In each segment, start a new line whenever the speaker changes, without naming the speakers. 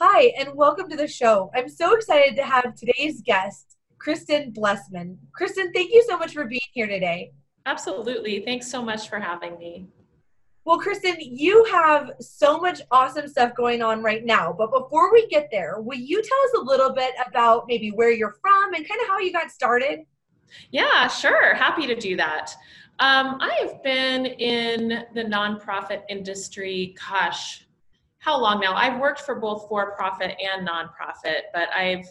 Hi, and welcome to the show. I'm so excited to have today's guest, Kristen Blessman. Kristen, thank you so much for being here today.
Absolutely. Thanks so much for having me.
Well, Kristen, you have so much awesome stuff going on right now. But before we get there, will you tell us a little bit about maybe where you're from and kind of how you got started?
Yeah, sure. Happy to do that. Um, I have been in the nonprofit industry, gosh, how long now? I've worked for both for profit and nonprofit, but I've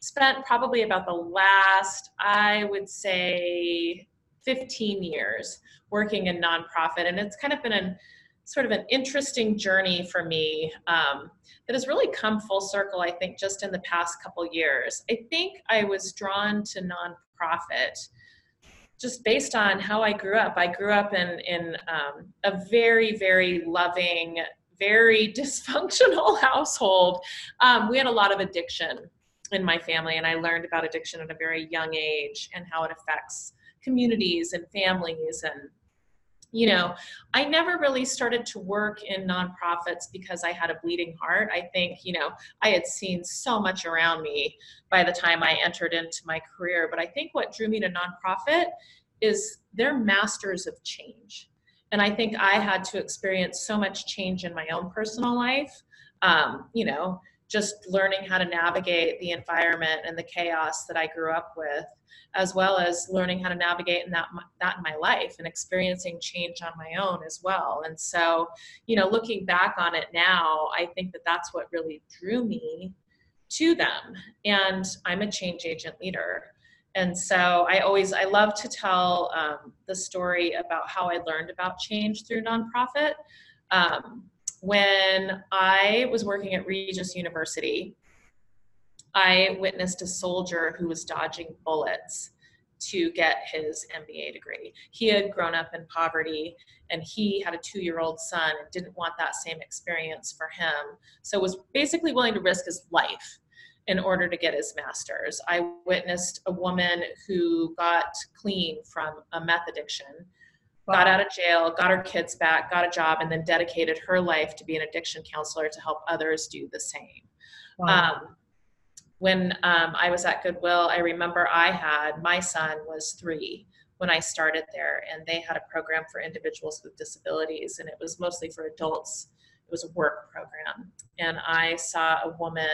spent probably about the last, I would say, 15 years working in nonprofit. And it's kind of been a sort of an interesting journey for me um, that has really come full circle, I think, just in the past couple years. I think I was drawn to nonprofit just based on how I grew up. I grew up in, in um, a very, very loving, very dysfunctional household. Um, we had a lot of addiction in my family, and I learned about addiction at a very young age and how it affects communities and families. And you know i never really started to work in nonprofits because i had a bleeding heart. I think you know i had seen so much around me by the time i entered into my career. But i think what drew me to nonprofit is they're masters of change and I think I had to experience so much change in my own personal life. Um, you know, just learning how to navigate the environment and the chaos that I grew up with, as well as learning how to navigate in that that in my life and experiencing change on my own as well. And so, you know, looking back on it now, I think that that's what really drew me to them. And I'm a change agent leader and so i always i love to tell um, the story about how i learned about change through nonprofit um, when i was working at regis university i witnessed a soldier who was dodging bullets to get his MBA degree. He had grown up in poverty and he had a two year old son and didn't want that same experience for him. So was basically willing to risk his life in order to get his master's. I witnessed a woman who got clean from a meth addiction, wow. got out of jail, got her kids back, got a job, and then dedicated her life to be an addiction counselor to help others do the same. Wow. Um, when um, I was at Goodwill, I remember I had my son was three when I started there, and they had a program for individuals with disabilities, and it was mostly for adults. It was a work program, and I saw a woman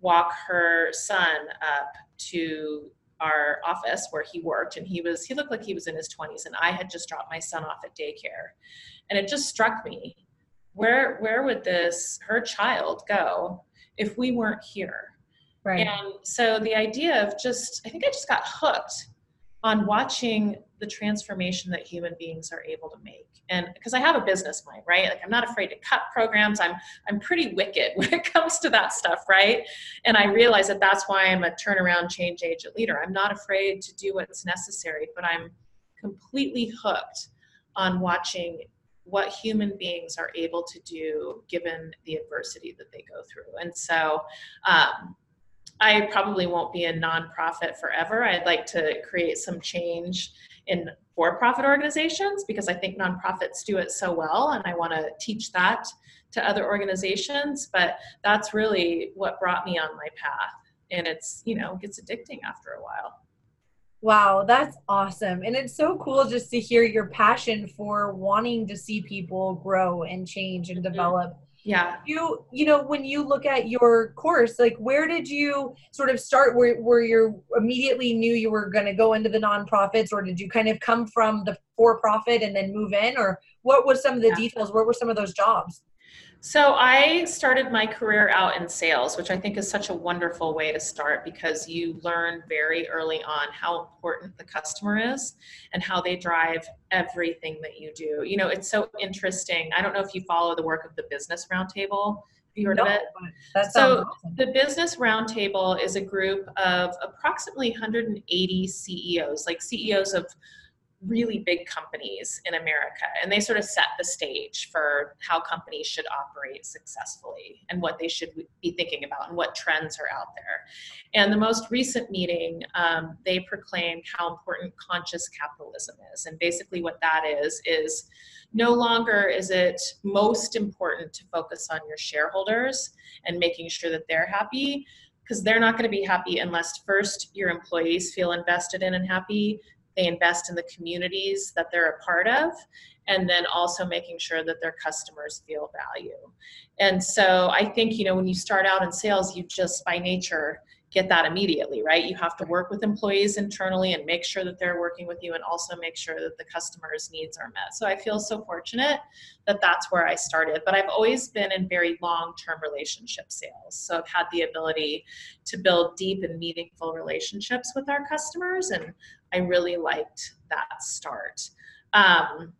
walk her son up to our office where he worked and he was he looked like he was in his 20s and i had just dropped my son off at daycare. And it just struck me where where would this her child go if we weren't here? Right. And so the idea of just i think i just got hooked on watching the transformation that human beings are able to make. And because i have a business mind right? Like i'm not afraid to cut programs. I'm i'm pretty wicked when it comes to that stuff right? And i realize that that's why i'm a turnaround change agent leader. I'm not afraid to do what's necessary but i'm completely hooked on watching what human beings are able to do given the adversity that they go through. And so um, I probably won't be a nonprofit forever. I'd like to create some change in for profit organizations because I think nonprofits do it so well, and I want to teach that to other organizations. But that's really what brought me on my path. And it's, you know, gets addicting after a while.
Wow, that's awesome. And it's so cool just to hear your passion for wanting to see people grow and change and mm-hmm. develop.
Yeah.
You you know when you look at your course like where did you sort of start? Where, where you immediately knew you were going to go into the nonprofits or did you kind of come from the for profit and then move in? Or what was some of the yeah. details? What were some of those jobs
So I started my career out in sales, which I think is such a wonderful way to start because you learn very early on how important the customer is and how they drive everything that you do. You know, it's so interesting. I don't know if you follow the work of the Business Roundtable. Have you heard
No,
of it?
That
So
awesome.
the Business Roundtable is a group of approximately 180 CEOs, like CEOs of really big companies in America. And they sort of set the stage for how companies should operate successfully and what they should be thinking about and what trends are out there. And the most recent meeting, um, they proclaimed how important conscious capitalism is. And basically, what that is, is no longer is it most important to focus on your shareholders and making sure that they're happy because they're not going to be happy unless first your employees feel invested in and happy they invest in the communities that they're a part of and then also making sure that their customers feel value. And so i think you know when you start out in sales you just by nature get that immediately right? You have to work with employees internally and make sure that they're working with you and also make sure that the customers needs are met. So i feel so fortunate that that's where i started. But i've always been in very long term relationship sales. So i've had the ability to build deep and meaningful relationships with our customers and i really liked that start. Um,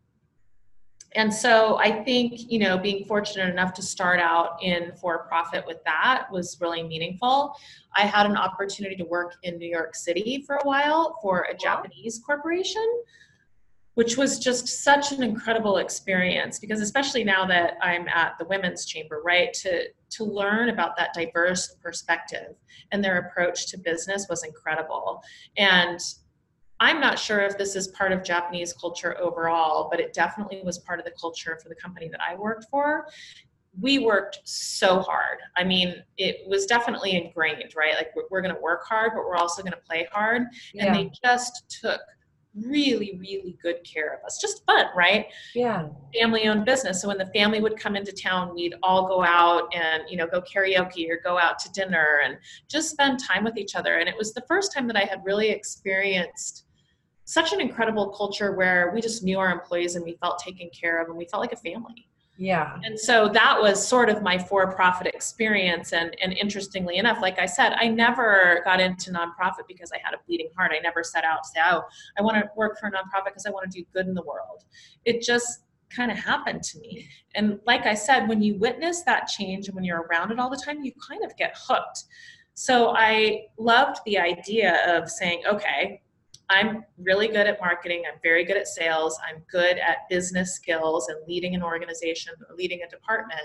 and so i think you know being fortunate enough to start out in for profit with that was really meaningful. I had an opportunity to work in new york city for a while for a japanese corporation which was just such an incredible experience because especially now that i'm at the women's chamber right to to learn about that diverse perspective and their approach to business was incredible. And I'm not sure if this is part of Japanese culture overall, but it definitely was part of the culture for the company that I worked for. We worked so hard. I mean, it was definitely ingrained, right? Like we're, we're going to work hard, but we're also going to play hard. And they just took really, really good care of us. Just fun, right?
yeah.
family owned business so when the family would come into town we'd all go out and you know go karaoke or go out to dinner and just spend time with each other and it was the first time that i had really experienced such an incredible culture where we just knew our employees and we felt taken care of and we felt like a family.
Yeah.
and so that was sort of my for-profit experience. And and interestingly enough like i said i never got into nonprofit because i had a bleeding heart. I never set out to say oh i want to work for a nonprofit because i want to do good in the world. It just kind of happened to me. And like i said when you witness that change and when you're around it all the time you kind of get hooked. So i loved the idea of saying okay I'm really good at marketing. I'm very good at sales. I'm good at business skills and leading an organization leading a department.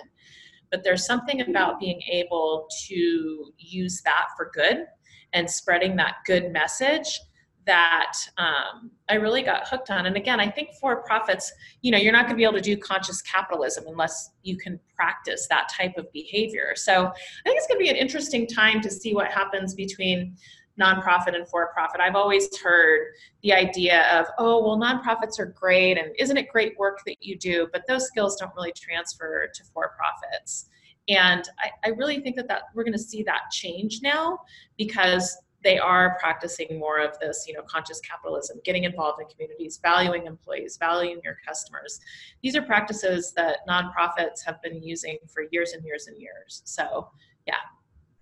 But there's something about being able to use that for good and spreading that good message that um, I really got hooked on. And again, I think for profits, you know, you're not going to be able to do conscious capitalism unless you can practice that type of behavior. So I think it's going to be an interesting time to see what happens between nonprofit and for profit. I've always heard the idea of, oh, well, nonprofits are great and isn't it great work that you do? But those skills don't really transfer to for profits. And I, I really think that, that we're going to see that change now because they are practicing more of this, you know, conscious capitalism, getting involved in communities, valuing employees, valuing your customers. These are practices that nonprofits have been using for years and years and years. So, yeah.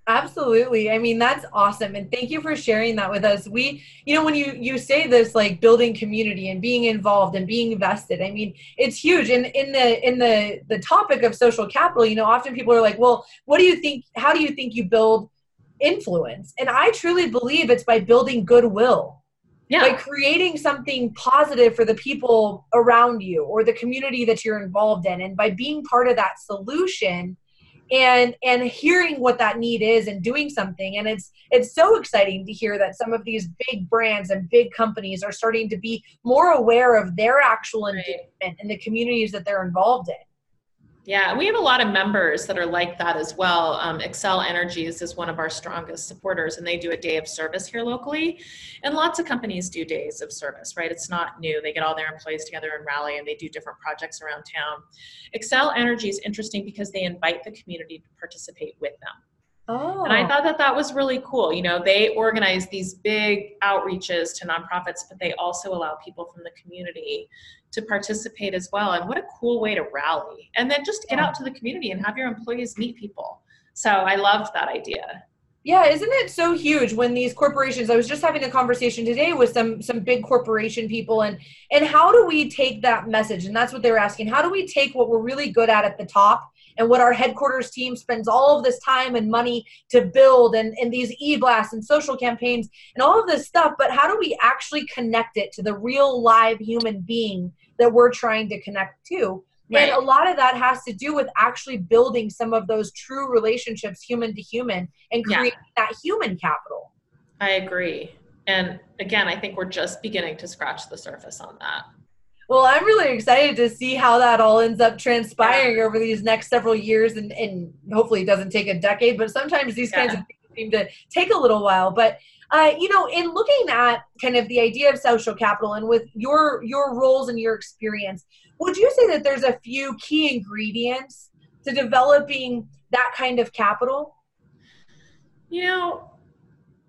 Absolutely. I mean, that's awesome. And thank you for sharing that with us. We, you know, when you you say this like building community and being involved and being invested, I mean, it's huge. And in the in the the topic of social capital, you know, often people are like, "Well, what do you think how do you think you build influence?" And I truly believe it's by building goodwill.
Yeah.
By creating something positive for the people around you or the community that you're involved in and by being part of that solution and and hearing what that need is and doing something. And it's it's so exciting to hear that some of these big brands and big companies are starting to be more aware of their actual engagement in the communities that they're involved in
Yeah, we have a lot of members that are like that as well. Um, Xcel Energies is one of our strongest supporters, and they do a day of service here locally. And lots of companies do days of service, right? It's not new. They get all their employees together and rally, and they do different projects around town. Xcel Energy is interesting because they invite the community to participate with them.
Oh.
And I thought that that was really cool. You know, they organize these big outreaches to nonprofits, but they also allow people from the community to participate as well. And what a cool way to rally. And then just get
Yeah.
out to the community and have your employees meet people. So I loved that idea.
Yeah, isn't it so huge when these corporations I was just having a conversation today with some some big corporation people and and how do we take that message? And that's what they were asking. How do we take what we're really good at at the top and what our headquarters team spends all of this time and money to build and, and these e-blasts and social campaigns and all of this stuff, but how do we actually connect it to the real live human being that we're trying to connect to?
Right.
And a lot of that has to do with actually building some of those true relationships, human to human, and
Yeah.
creating that human capital.
I agree. And again, I think we're just beginning to scratch the surface on that.
Well, I'm really excited to see how that all ends up transpiring over these next several years, and, and hopefully it doesn't take a decade. But sometimes these kinds of things seem to take a little while. But uh, you know, in looking at kind of the idea of social capital, and with your your roles and your experience, would you say that there's a few key ingredients to developing that kind of capital?
You know,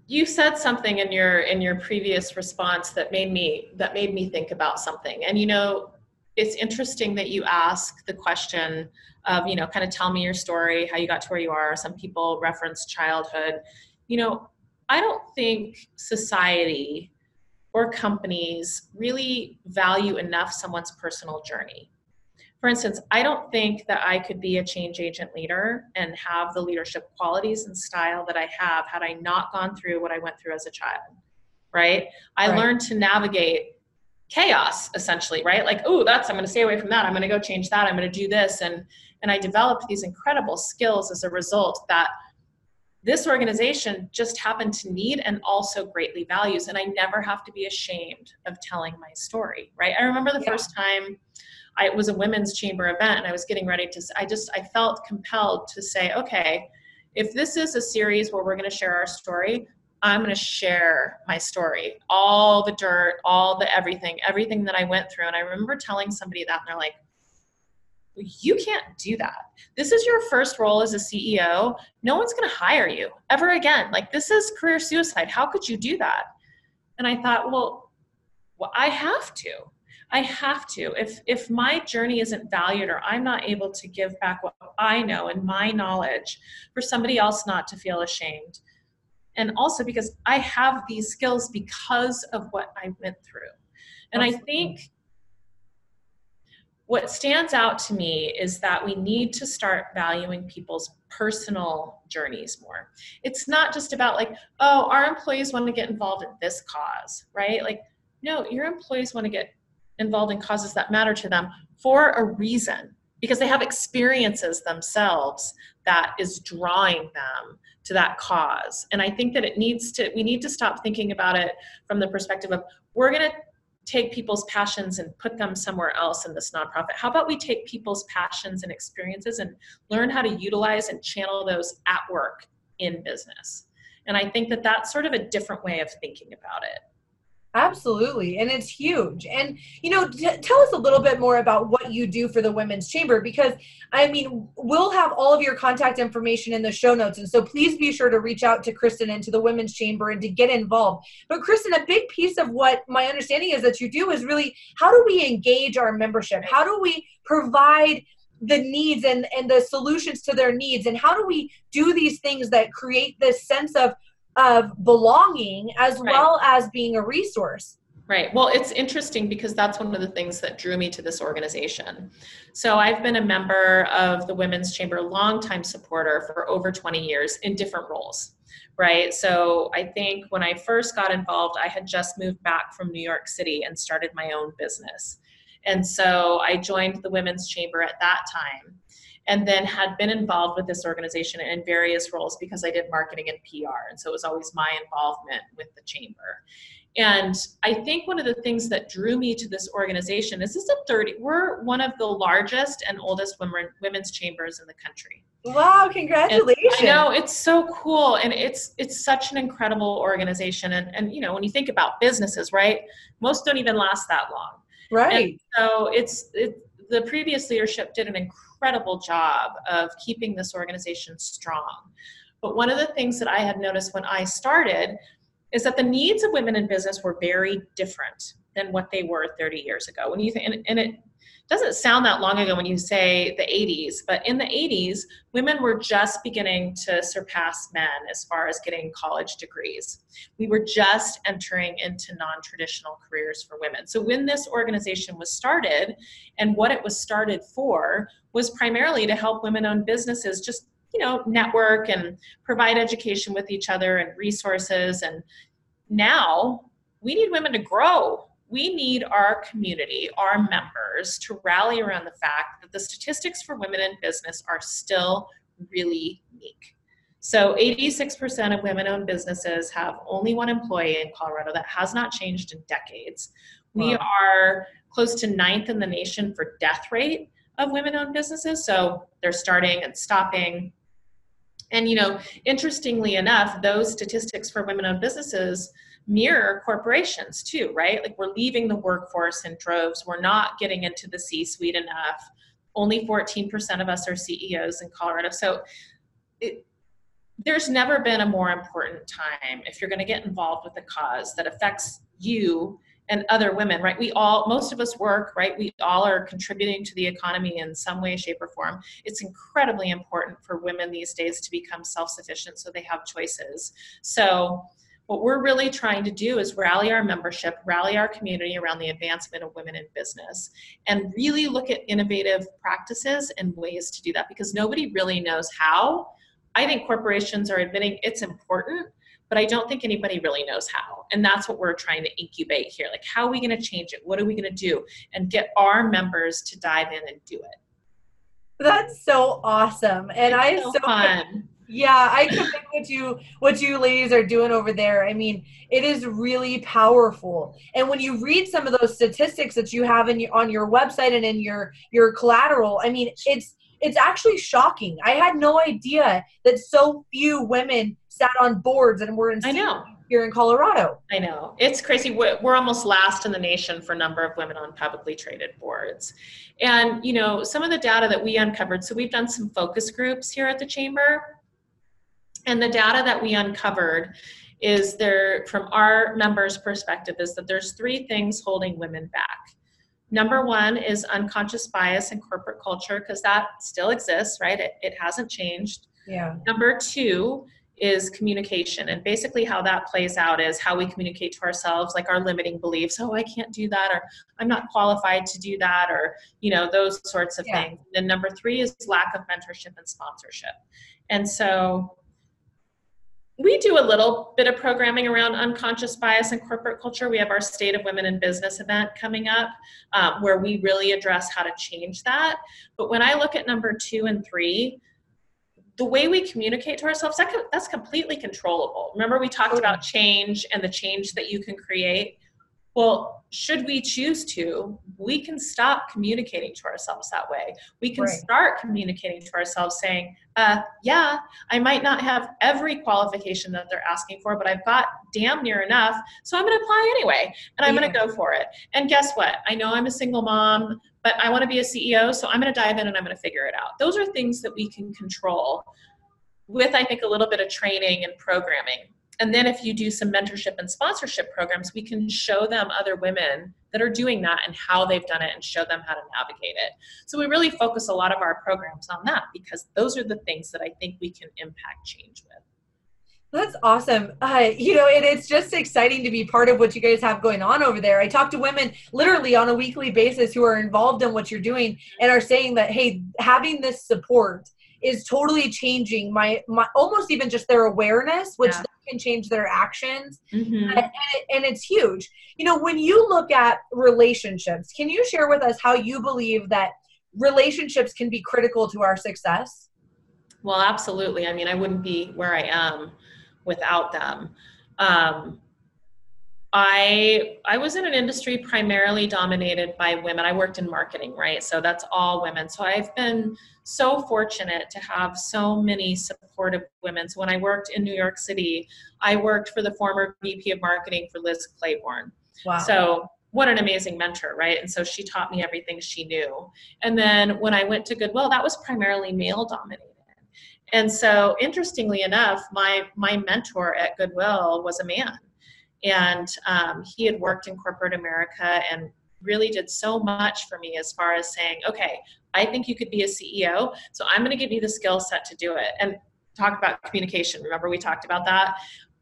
you said something in your in your previous response that made me that made me think about something. And you know, it's interesting that you ask the question of, you know, kind of tell me your story, how you got to where you are. Some people reference childhood. You know, I don't think society or companies really value enough someone's personal journey. For instance, I don't think that I could be a change agent leader and have the leadership qualities and style that I have had I not gone through what I went through as a child, right? I
Right.
learned to navigate chaos essentially, right? Like, oh, that's I'm going to stay away from that. I'm going to go change that. I'm going to do this and and I developed these incredible skills as a result that this organization just happened to need and also greatly values and i never have to be ashamed of telling my story right i remember the
Yeah.
first time I, it was a women's chamber event and i was getting ready to I just i felt compelled to say okay if this is a series where we're going to share our story i'm going to share my story all the dirt all the everything everything that i went through and i remember telling somebody that and they're like you can't do that. This is your first role as a CEO. No one's going to hire you ever again. Like, this is career suicide. How could you do that? And I thought, well, well I have to. I have to. If if my journey isn't valued or I'm not able to give back what I know and my knowledge for somebody else not to feel ashamed. And also because I have these skills because of what I went through. And I think what stands out to me is that we need to start valuing people's personal journeys more. It's not just about like, oh, our employees want to get involved in this cause, right? Like, no, your employees want to get involved in causes that matter to them for a reason because they have experiences themselves that is drawing them to that cause. And I think that it needs to, we need to stop thinking about it from the perspective of we're going to take people's passions and put them somewhere else in this nonprofit? How about we take people's passions and experiences and learn how to utilize and channel those at work in business? And I think that that's sort of a different way of thinking about it.
Absolutely. And it's huge. And, you know, t- tell us a little bit more about what you do for the Women's Chamber because, I mean, we'll have all of your contact information in the show notes. And so please be sure to reach out to Kristen and to the Women's Chamber and to get involved. But, Kristen, a big piece of what my understanding is that you do is really how do we engage our membership? How do we provide the needs and, and the solutions to their needs? And how do we do these things that create this sense of of belonging as
Right.
well as being a resource.
Right. Well, it's interesting because that's one of the things that drew me to this organization. So I've been a member of the Women's Chamber, longtime supporter for over 20 years in different roles. Right. So I think when I first got involved, I had just moved back from New York City and started my own business. And so I joined the Women's Chamber at that time and then had been involved with this organization in various roles because I did marketing and PR. And so it was always my involvement with the chamber. And I think one of the things that drew me to this organization is this is a 30, we're one of the largest and oldest women, women's chambers in the country.
Wow,
And
congratulations.
I know it's so cool and it's it's such an incredible organization. And and you know, when you think about businesses, right? Most don't even last that long.
Right.
So it's it, the previous leadership did an incredible job of keeping this organization strong. But one of the things that I had noticed when I started is that the needs of women in business were very different than what they were 30 years ago. When you think, and, and it doesn't sound that long ago when you say the 80s, but in the 80s, women were just beginning to surpass men as far as getting college degrees. We were just entering into non traditional careers for women. So when this organization was started, and what it was started for was primarily to help women owned businesses just you know network and provide education with each other and resources and now we need women to grow we need our community, our members, to rally around the fact that the statistics for women in business are still really weak. So 86% of women owned businesses have only one employee in Colorado. That has not changed in decades. Wow. We are close to ninth in the nation for death rate of women owned businesses. So they're starting and stopping. And, you know, interestingly enough, those statistics for women owned businesses mirror corporations too, right? Like we're leaving the workforce in droves. We're not getting into the C suite enough. Only 14% of us are CEOs in Colorado. So it, there's never been a more important time if you're going to get involved with a cause that affects you and other women, right? We all, most of us work, right? We all are contributing to the economy in some way, shape, or form. It's incredibly important for women these days to become self sufficient so they have choices. So, what we're really trying to do is rally our membership, rally our community around the advancement of women in business, and really look at innovative practices and ways to do that because nobody really knows how. I think corporations are admitting it's important, but I don't think anybody really knows how. And that's what we're trying to incubate here. Like, how are we going to change it? What are we going to do? And get our members to dive in and do it.
That's so awesome. And it's I so, so
fun.
Yeah, I commend what you what you ladies are doing over there. I mean, it is really powerful. And when you read some of those statistics that you have in your, on your website and in your your collateral, I mean, it's it's actually shocking. I had no idea that so few women sat on boards and were in
I know
here in Colorado.
I know. It's crazy. We're almost last in the nation for number of women on publicly traded boards. And, you know, some of the data that we uncovered, so we've done some focus groups here at the chamber and the data that we uncovered is there, from our members' perspective, is that there's three things holding women back. Number one is unconscious bias in corporate culture, because that still exists, right? It, it hasn't changed.
Yeah.
Number two is communication. And basically, how that plays out is how we communicate to ourselves, like our limiting beliefs. Oh, I can't do that, or I'm not qualified to do that, or, you know, those sorts of yeah. things. And number three is lack of mentorship and sponsorship. And so, we do a little bit of programming around unconscious bias in corporate culture. We have our State of Women in Business event coming up um, where we really address how to change that. But when I look at number two and three, the way we communicate to ourselves, that, that's completely controllable. Remember, we talked about change and the change that you can create? Well, should we choose to, we can stop communicating to ourselves that way. We can right. start communicating to ourselves saying, uh, yeah, I might not have every qualification that they're asking for, but I've got damn near enough. So I'm going to apply anyway and I'm yeah. going to go for it. And guess what? I know I'm a single mom, but I want to be a CEO. So I'm going to dive in and I'm going to figure it out. Those are things that we can control with, I think, a little bit of training and programming and then if you do some mentorship and sponsorship programs we can show them other women that are doing that and how they've done it and show them how to navigate it so we really focus a lot of our programs on that because those are the things that i think we can impact change with
that's awesome. Uh, you know, and it's just exciting to be part of what you guys have going on over there. I talk to women literally on a weekly basis who are involved in what you're doing and are saying that, hey, having this support is totally changing my, my almost even just their awareness, which yeah. can change their actions. Mm-hmm. and, and, it's huge. You know when you look at relationships can you share with us how you believe that relationships can be critical to our success?
Well absolutely. I mean i wouldn't be where i am without them. Um, I I was in an industry primarily dominated by women. I worked in marketing, right? So that's all women. So I've been so fortunate to have so many supportive women. So when I worked in New York City, I worked for the former VP of marketing for Liz Claiborne. Wow. So what an amazing mentor, right? And so she taught me everything she knew. And then when I went to Goodwill, that was primarily male dominated. And so, interestingly enough, my my mentor at Goodwill was a man, and um, he had worked in corporate America and really did so much for me as far as saying, okay, I think you could be a CEO, so I'm going to give you the skill set to do it. And talk about communication. Remember, we talked about that.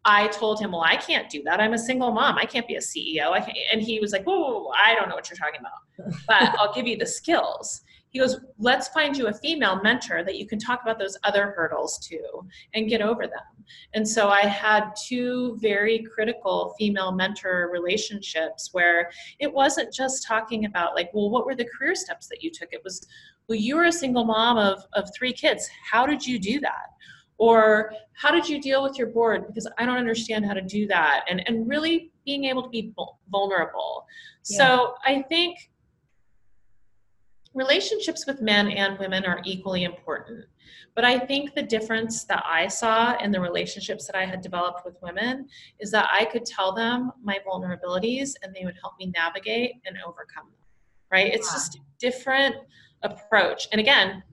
I told him, well, I can't do that. I'm a single mom. I can't be a CEO. And he was like, whoa, I don't know what you're talking about, but I'll give you the skills. He goes, let's find you a female mentor that you can talk about those other hurdles to and get over them. And so I had two very critical female mentor relationships where it wasn't just talking about like, well, what were the career steps that you took? It was, well, you were a single mom of, of three kids. How did you do that? or how did you deal with your board because i don't understand how to do that and and really being able to be vulnerable yeah. so i think relationships with men and women are equally important but i think the difference that i saw in the relationships that i had developed with women is that i could tell them my vulnerabilities and they would help me navigate and overcome them right it's just a different approach and again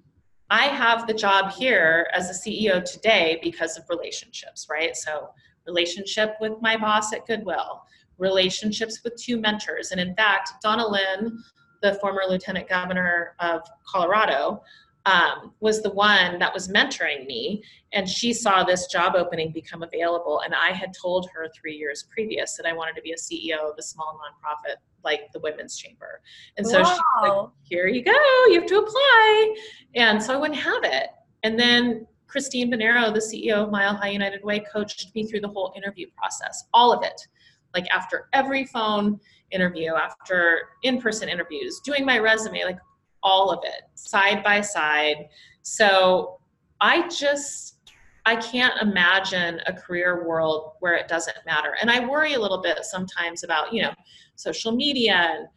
I have the job here as a CEO today because of relationships, right? So, relationship with my boss at Goodwill, relationships with two mentors. And in fact, Donna Lynne, the former lieutenant governor of Colorado, um, was the one that was mentoring me. And she saw this job opening become available. And I had told her three years previous that I wanted to be a CEO of a small nonprofit like the Women's Chamber. And so wow. she's like, here you go, you have to apply. And so I wouldn't have it. And then Christine Benero, the CEO of Mile High United Way, coached me through the whole interview process, all of it. Like after every phone interview, after in person interviews, doing my resume, like all of it, side by side. So I just, I can't imagine a career world where it doesn't matter. And I worry a little bit sometimes about, you know, social media and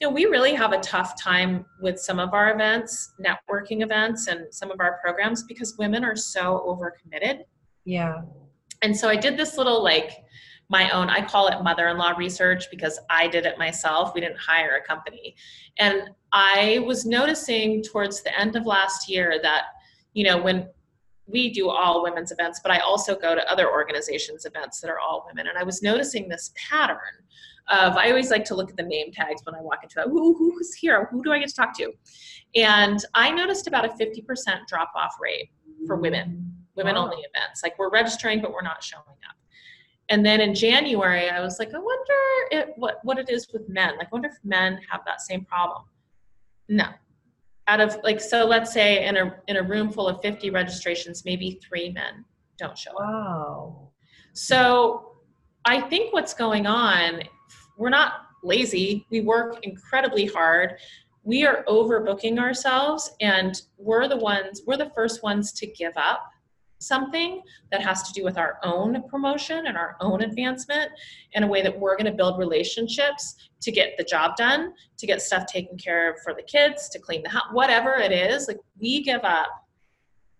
you know, we really have a tough time with some of our events, networking events, and some of our programs because women are so overcommitted.
Yeah.
And so I did this little like my own, I call it mother in law research because I did it myself. We didn't hire a company. And I was noticing towards the end of last year that, you know, when we do all women's events, but I also go to other organizations' events that are all women. And I was noticing this pattern of I always like to look at the name tags when I walk into it. Who, who's here? Who do I get to talk to? And I noticed about a 50% drop off rate for women, women only events. Like we're registering, but we're not showing up. And then in January, I was like, I wonder what, what it is with men. Like, I wonder if men have that same problem. No. Out of like, so let's say in a, in a room full of 50 registrations, maybe three men don't show
up. Wow.
So I think what's going on we're not lazy. We work incredibly hard. We are overbooking ourselves, and we're the ones, we're the first ones to give up something that has to do with our own promotion and our own advancement in a way that we're going to build relationships to get the job done, to get stuff taken care of for the kids, to clean the house, whatever it is. Like we give up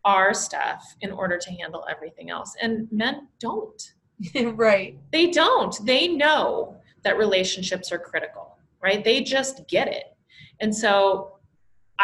our stuff in order to handle everything else. And men don't.
right.
They don't. They know that relationships are critical, right? They just get it. And so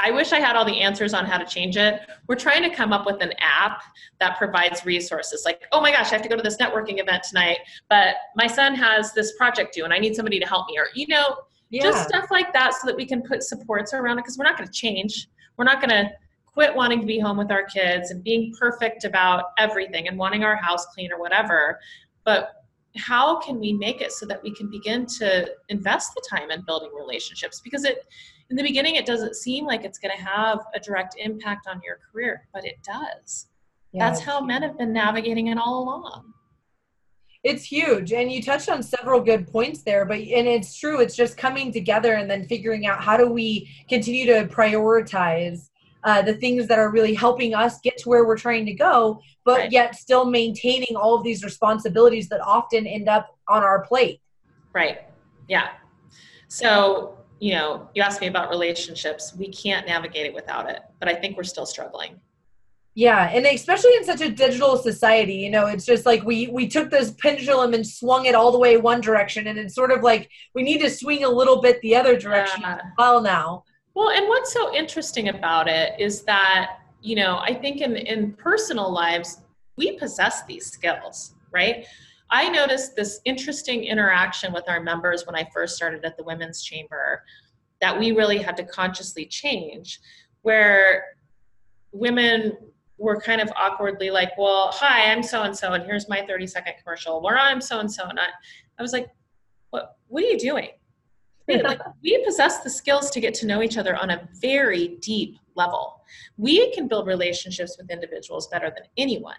I wish I had all the answers on how to change it. We're trying to come up with an app that provides resources like, oh my gosh, I have to go to this networking event tonight, but my son has this project due and I need somebody to help me. Or, you know, yeah. just stuff like that so that we can put supports around it because we're not going to change. We're not going to quit wanting to be home with our kids and being perfect about everything and wanting our house clean or whatever. But how can we make it so that we can begin to invest the time in building relationships because it in the beginning it doesn't seem like it's going to have a direct impact on your career but it does yeah, that's how men have been navigating it all along
it's huge and you touched on several good points there but and it's true it's just coming together and then figuring out how do we continue to prioritize uh, the things that are really helping us get to where we're trying to go, but right. yet still maintaining all of these responsibilities that often end up on our plate.
Right. Yeah. So, you know, you asked me about relationships. We can't navigate it without it, but I think we're still struggling.
Yeah, and especially in such a digital society, you know, it's just like we we took this pendulum and swung it all the way one direction, and it's sort of like we need to swing a little bit the other direction yeah. as well now.
Well, and what's so interesting about it is that you know, I think in, in personal lives, we possess these skills, right? I noticed this interesting interaction with our members when I first started at the Women's Chamber that we really had to consciously change, where women were kind of awkwardly like, Well, hi, I'm so and so, and here's my 30 second commercial, where I'm so and so. And I, I was like, What, what are you doing? like, we possess the skills to get to know each other on a very deep level. We can build relationships with individuals better than anyone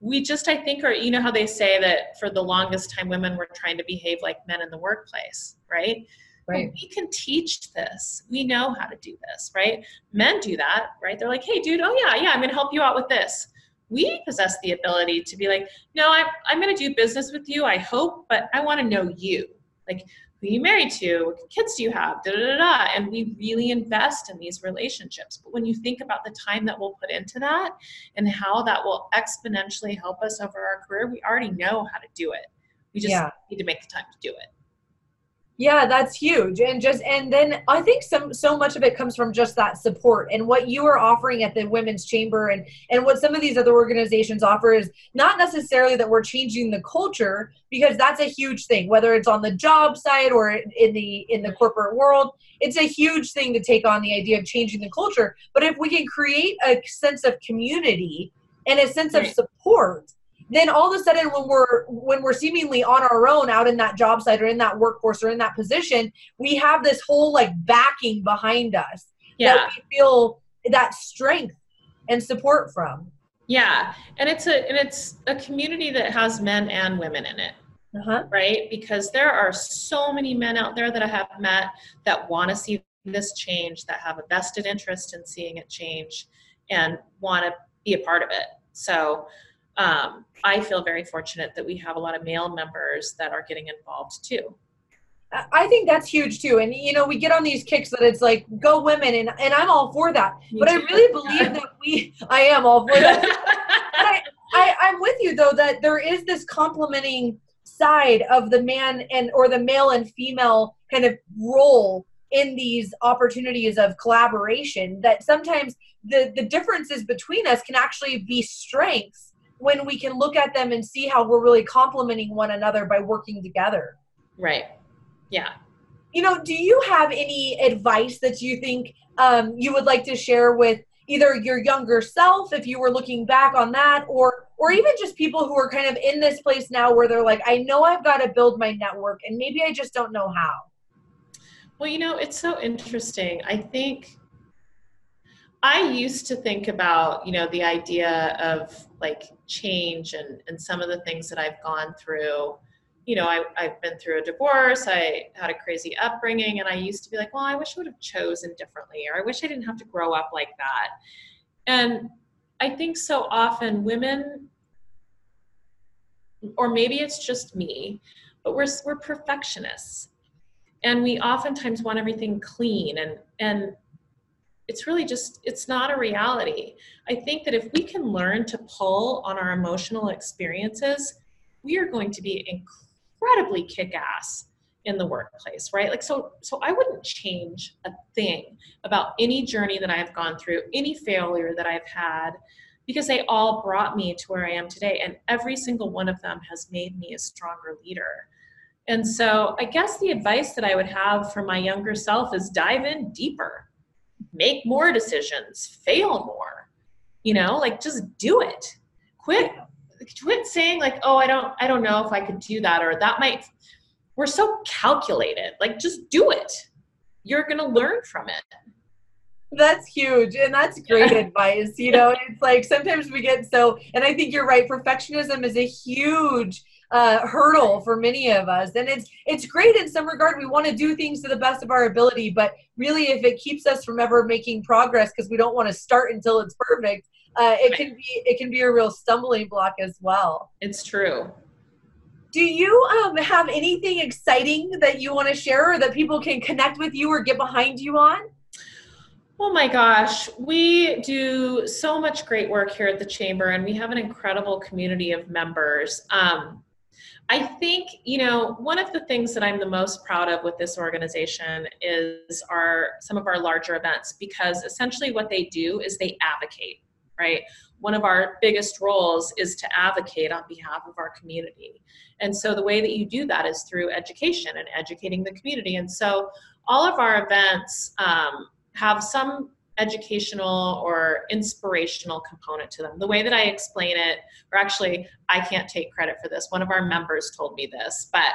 we just i think are you know how they say that for the longest time women were trying to behave like men in the workplace right?
Right.
well, we can teach this. We know how to do this right? Men do that right? They're like hey dude oh yeah yeah i'm to help you out with this. We possess the ability to be like no i'm, I'm to do business with you i hope but i want to know you. Like who you married to, what kids do you have, da, da, da, da. And we really invest in these relationships. But when you think about the time that we'll put into that and how that will exponentially help us over our career, we already know how to do it. We just yeah. need to make the time to do it
yeah that's huge. And just and then i think some so much of it comes from just that support and what you are offering at the women's chamber and and what some of these other organizations offer is not necessarily that we're changing the culture because that's a huge thing whether it's on the job side or in the in the corporate world. It's a huge thing to take on the idea of changing the culture. But if we can create a sense of community and a sense of support then all of a sudden when we're when we're seemingly on our own out in that job site or in that workforce or in that position we have this whole like backing behind us
yeah.
that we feel that strength and support from.
Yeah. And it's a and it's a community that has men and women in it.
Uh-huh.
right? Because there are so many men out there that i have met that want to see this change that have a vested interest in seeing it change and want to be a part of it. So um, I feel very fortunate that we have a lot of male members that are getting involved too.
I think that's huge too. And you know, we get on these kicks that it's like go women and, and I'm all for that. Me but too. I really believe that we I am all for that. I, I, I'm with you though that there is this complementing side of the man and or the male and female kind of role in these opportunities of collaboration that sometimes the the differences between us can actually be strengths when we can look at them and see how we're really complementing one another by working together.
Right. Yeah.
You know, do you have any advice that you think um, you would like to share with either your younger self, if you were looking back on that, or or even just people who are kind of in this place now where they're like, I know I've got to build my network, and maybe I just don't know how.
Well, you know, it's so interesting. I think I used to think about, you know, the idea of like change and, and some of the things that I've gone through. You know, I, I've been through a divorce, I had a crazy upbringing, and I used to be like, well, I wish I would have chosen differently, or I wish I didn't have to grow up like that. And I think so often women, or maybe it's just me, but we're, we're perfectionists. And we oftentimes want everything clean and, and it's really just it's not a reality. I think that if we can learn to pull on our emotional experiences we are going to be incredibly kick-ass in the workplace right? Like so so i wouldn't change a thing about any journey that i've gone through any failure that i've had because they all brought me to where i am today and every single one of them has made me a stronger leader. And so i guess the advice that i would have for my younger self is dive in deeper make more decisions, fail more. You know, like just do it. Quit quit saying like, "Oh, I don't I don't know if I could do that or that might we're so calculated. Like just do it. You're going to learn from it.
That's huge. And that's great advice. You know, it's like sometimes we get so, and I think you're right. Perfectionism is a huge uh, hurdle for many of us and it's it's great in some regard we want to do things to the best of our ability but really if it keeps us from ever making progress because we don't want to start until it's perfect uh, it can be it can be a real stumbling block as well.
It's true.
Do you um, have anything exciting that you want to share or that people can connect with you or get behind you on?
Oh my gosh, we do so much great work here at the Chamber, and we have an incredible community of members. Um, I think, you know, one of the things that I'm the most proud of with this organization is our some of our larger events because essentially what they do is they advocate. right? One of our biggest roles is to advocate on behalf of our community. And so the way that you do that is through education and educating the community. And so all of our events um, have some educational or inspirational component to them. The way that I explain it, or actually, I can't take credit for this, one of our members told me this, but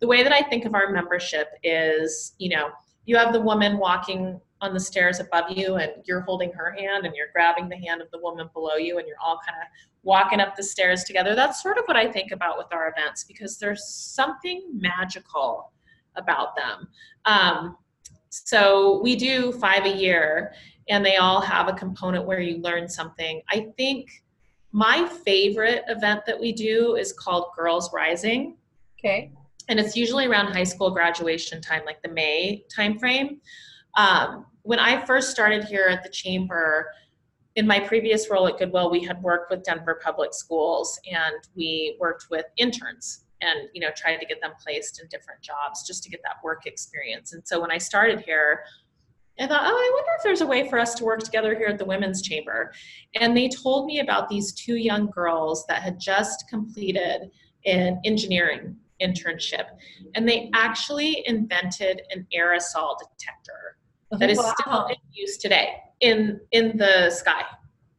the way that I think of our membership is, you know, you have the woman walking on the stairs above you and you're holding her hand and you're grabbing the hand of the woman below you and you're all kind of walking up the stairs together. That's sort of what I think about with our events because there's something magical about them. Um, so we do five a year and they all have a component where you learn something. I think my favorite event that we do is called Girls Rising.
Okay.
And it's usually around high school graduation time, like the May timeframe. Um, when I first started here at the chamber, in my previous role at Goodwill, we had worked with Denver Public Schools and we worked with interns and you know tried to get them placed in different jobs just to get that work experience. And so when I started here, I thought, oh, I wonder if there's a way for us to work together here at the Women's Chamber. And they told me about these two young girls that had just completed an engineering internship, and they actually invented an aerosol detector that is wow. still in use today in in the sky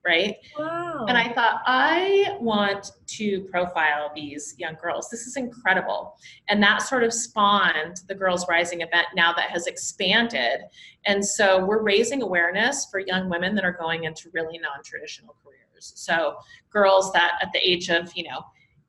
right wow. and i thought i want to profile these young girls this is incredible and that sort of spawned the girls rising event now that has expanded and so we're raising awareness for young women that are going into really non-traditional careers so girls that at the age of you know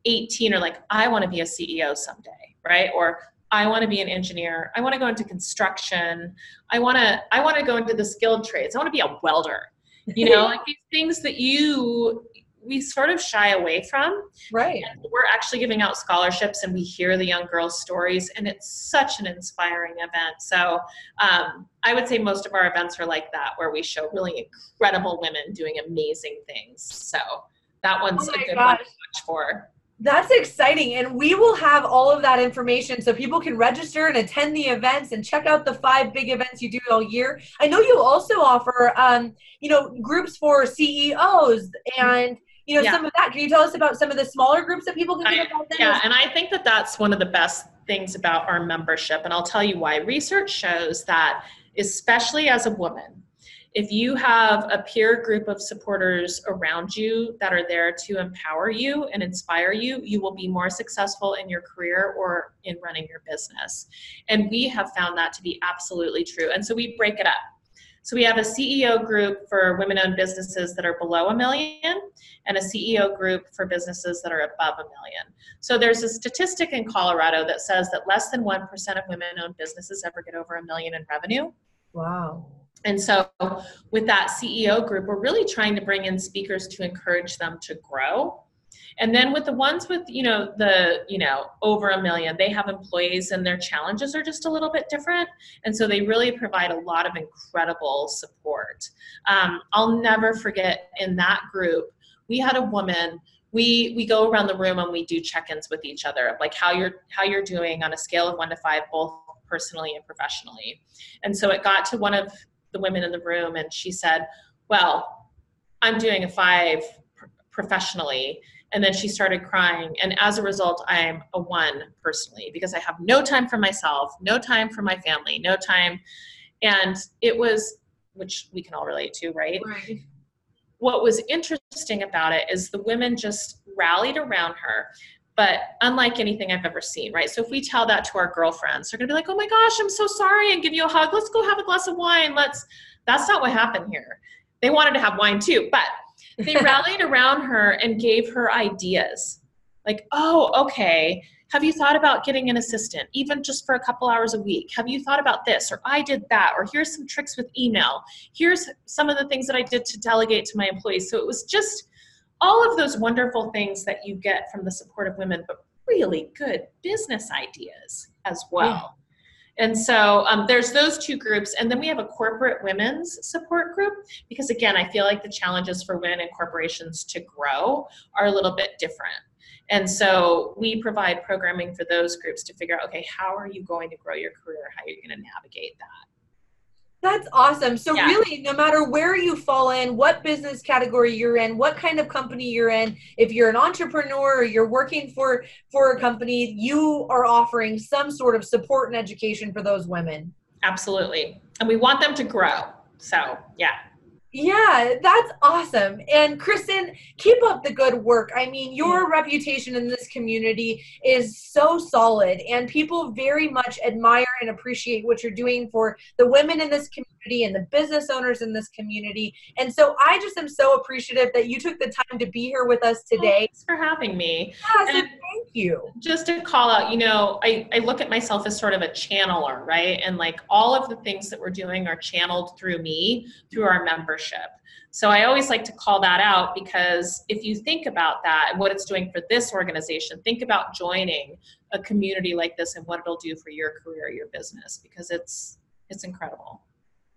18 are like i want to be a ceo someday right or I want to be an engineer. I want to go into construction. I want to I want to go into the skilled trades. I want to be a welder. You know, like these things that you we sort of shy away from.
Right.
And we're actually giving out scholarships and we hear the young girls' stories and it's such an inspiring event. So um, I would say most of our events are like that where we show really incredible women doing amazing things. So that one's oh a good gosh. one to watch for.
That's exciting. And we will have all of that information so people can register and attend the events and check out the five big events you do all year. I know you also offer, um, you know, groups for CEOs and, you know, yeah. some of that. Can you tell us about some of the smaller groups that people can get
involved in? Yeah, and I think that that's one of the best things about our membership. And I'll tell you why. Research shows that, especially as a woman, if you have a peer group of supporters around you that are there to empower you and inspire you, you will be more successful in your career or in running your business. And we have found that to be absolutely true. And so we break it up. So we have a CEO group for women owned businesses that are below a million and a CEO group for businesses that are above a million. So there's a statistic in Colorado that says that less than 1% of women owned businesses ever get over a million in revenue.
Wow.
And so, with that CEO group, we're really trying to bring in speakers to encourage them to grow. And then with the ones with, you know, the, you know, over a million, they have employees and their challenges are just a little bit different. And so they really provide a lot of incredible support. Um, I'll never forget in that group, we had a woman we we go around the room and we do check-ins with each other like how you're how you're doing on a scale of one to five both personally and professionally and so it got to one of the women in the room and she said, Well, I'm doing a five professionally. And then she started crying. And as a result, I'm a one personally because I have no time for myself, no time for my family, no time. And it was, which we can all relate to, right? right. What was interesting about it is the women just rallied around her but unlike anything I've ever seen, right? So if we tell that to our girlfriends, they're gonna be like, oh my gosh, I'm so sorry, and give you a hug. Let's go have a glass of wine. Let's, that's not what happened here. They wanted to have wine too, but they rallied around her and gave her ideas. Like, oh, okay, have you thought about getting an assistant, even just for a couple hours a week? Have you thought about this? Or I did that. Or here's some tricks with email. Here's some of the things that I did to delegate to my employees. So it was just all of those wonderful things that you get from the support of women, but really good business ideas as well. And so um, there's those two groups. And then we have a corporate women's support group because, again, I feel like the challenges for women and corporations to grow are a little bit different. And so we provide programming for those groups to figure out okay, how are you going to grow your career? How are you going to navigate that?
That's awesome. So
Yeah.
really, no matter where you fall in, what business category you're in, what kind of company you're in, if you're an entrepreneur or you're working for for a company, you are offering some sort of support and education for those women.
Absolutely. And we want them to grow. So, yeah.
Yeah, that's awesome. And Kristen, keep up the good work. I mean, your reputation in this community is so solid, and people very much admire and appreciate what you're doing for the women in this community and the business owners in this community. And so I just am so appreciative that you took the time to be here with us today.
Thanks for having me.
Yeah, so thank you.
just to call out, you know, I, I look at myself as sort of a channeler, right? And like all of the things that we're doing are channeled through me, through our So I always like to call that out because if you think about that and what it's doing for this organization, think about joining a community like this and what it'll do for your career, your business, because it's it's incredible.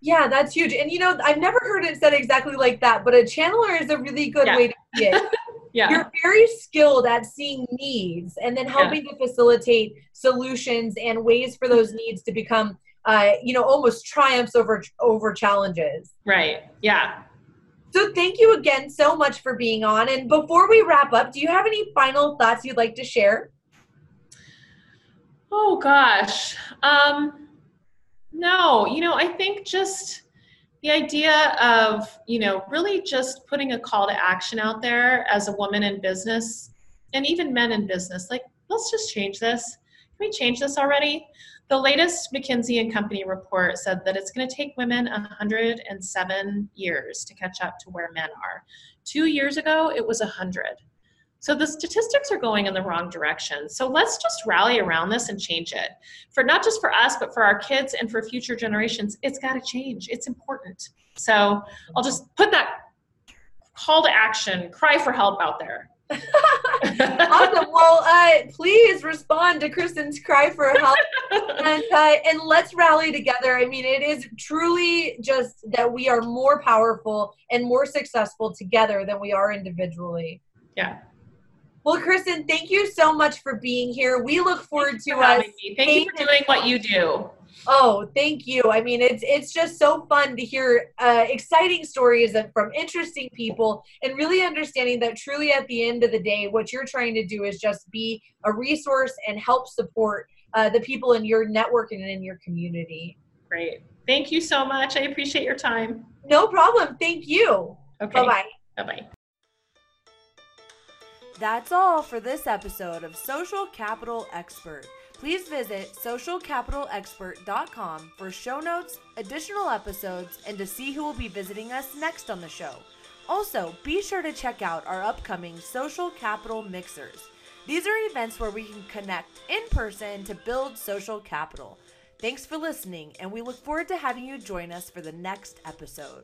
Yeah, that's huge. And you know, I've never heard it said exactly like that, but a channeler is a really good
Yeah.
way to see it.
Yeah.
you're very skilled at seeing needs and then helping to facilitate solutions and ways for those needs to become uh, you know almost triumphs over over challenges
right. Yeah.
so thank you again so much for being on and before we wrap up do you have any final thoughts you'd like to share
Oh gosh. Um no, you know, I think just the idea of, you know, really just putting a call to action out there as a woman in business and even men in business, like let's just change this. Can we change this already? The latest McKinsey and Company report said that it's going to take women 107 years to catch up to where men are. 2 years ago, it was 100. So the statistics are going in the wrong direction. So let's just rally around this and change it. For not just for us, but for our kids and for future generations, it's got to change. It's important. So I'll just put that call to action, cry for help out there.
awesome well uh, please respond to kristen's cry for help and uh, and let's rally together. I mean, it is truly just that we are more powerful and more successful together than we are individually.
Yeah.
Well, Kristen, thank you so much for being here. We look forward to us.
having me. Thank you for doing what you do.
Oh, thank you. I mean, it's it's just so fun to hear uh, exciting stories of, from interesting people, and really understanding that truly at the end of the day, what you're trying to do is just be a resource and help support uh, the people in your network and in your community.
Great. Thank you so much. I appreciate your time.
No problem. Thank you.
Okay.
Bye bye.
Bye bye.
That's all for this episode of Social Capital Expert. Please visit socialcapitalexpert.com for show notes, additional episodes, and to see who will be visiting us next on the show. Also, be sure to check out our upcoming Social Capital Mixers. These are events where we can connect in person to build social capital. Thanks for listening, and we look forward to having you join us for the next episode.